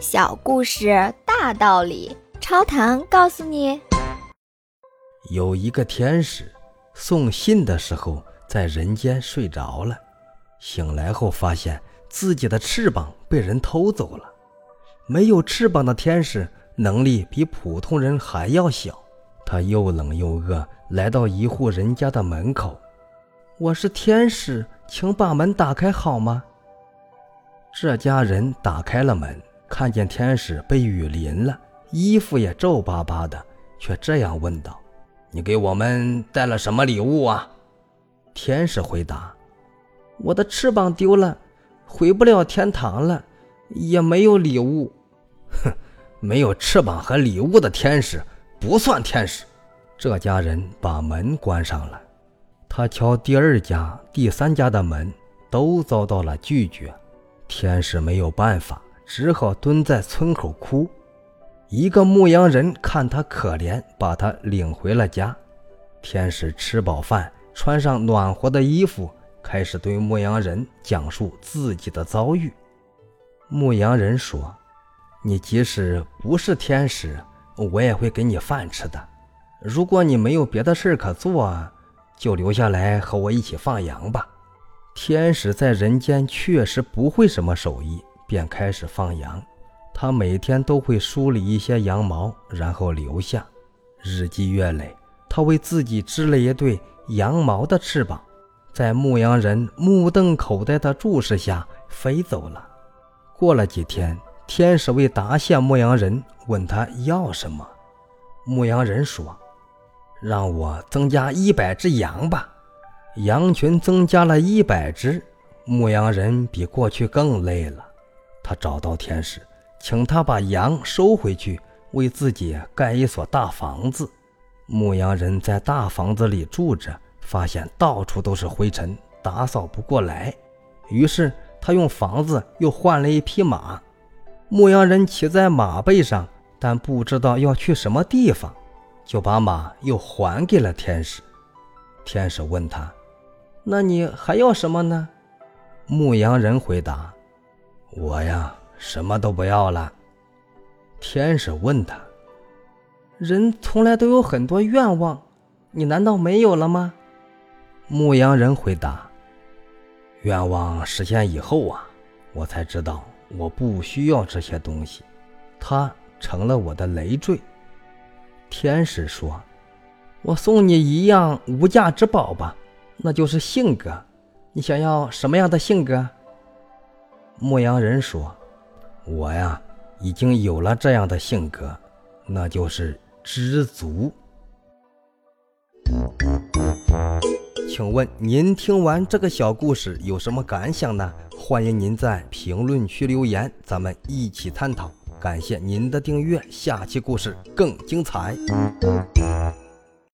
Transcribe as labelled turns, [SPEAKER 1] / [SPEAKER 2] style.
[SPEAKER 1] 小故事大道理，超糖告诉你：
[SPEAKER 2] 有一个天使送信的时候在人间睡着了，醒来后发现自己的翅膀被人偷走了。没有翅膀的天使能力比普通人还要小，他又冷又饿，来到一户人家的门口：“我是天使，请把门打开好吗？”这家人打开了门。看见天使被雨淋了，衣服也皱巴巴的，却这样问道：“你给我们带了什么礼物啊？”天使回答：“我的翅膀丢了，回不了天堂了，也没有礼物。”哼，没有翅膀和礼物的天使不算天使。这家人把门关上了。他敲第二家、第三家的门，都遭到了拒绝。天使没有办法。只好蹲在村口哭。一个牧羊人看他可怜，把他领回了家。天使吃饱饭，穿上暖和的衣服，开始对牧羊人讲述自己的遭遇。牧羊人说：“你即使不是天使，我也会给你饭吃的。如果你没有别的事可做，就留下来和我一起放羊吧。”天使在人间确实不会什么手艺。便开始放羊，他每天都会梳理一些羊毛，然后留下。日积月累，他为自己织了一对羊毛的翅膀，在牧羊人目瞪口呆的注视下飞走了。过了几天，天使为答谢牧羊人，问他要什么。牧羊人说：“让我增加一百只羊吧。”羊群增加了一百只，牧羊人比过去更累了。他找到天使，请他把羊收回去，为自己盖一所大房子。牧羊人在大房子里住着，发现到处都是灰尘，打扫不过来。于是他用房子又换了一匹马。牧羊人骑在马背上，但不知道要去什么地方，就把马又还给了天使。天使问他：“那你还要什么呢？”牧羊人回答。我呀，什么都不要了。天使问他：“人从来都有很多愿望，你难道没有了吗？”牧羊人回答：“愿望实现以后啊，我才知道我不需要这些东西，它成了我的累赘。”天使说：“我送你一样无价之宝吧，那就是性格。你想要什么样的性格？”牧羊人说：“我呀，已经有了这样的性格，那就是知足。”请问您听完这个小故事有什么感想呢？欢迎您在评论区留言，咱们一起探讨。感谢您的订阅，下期故事更精彩。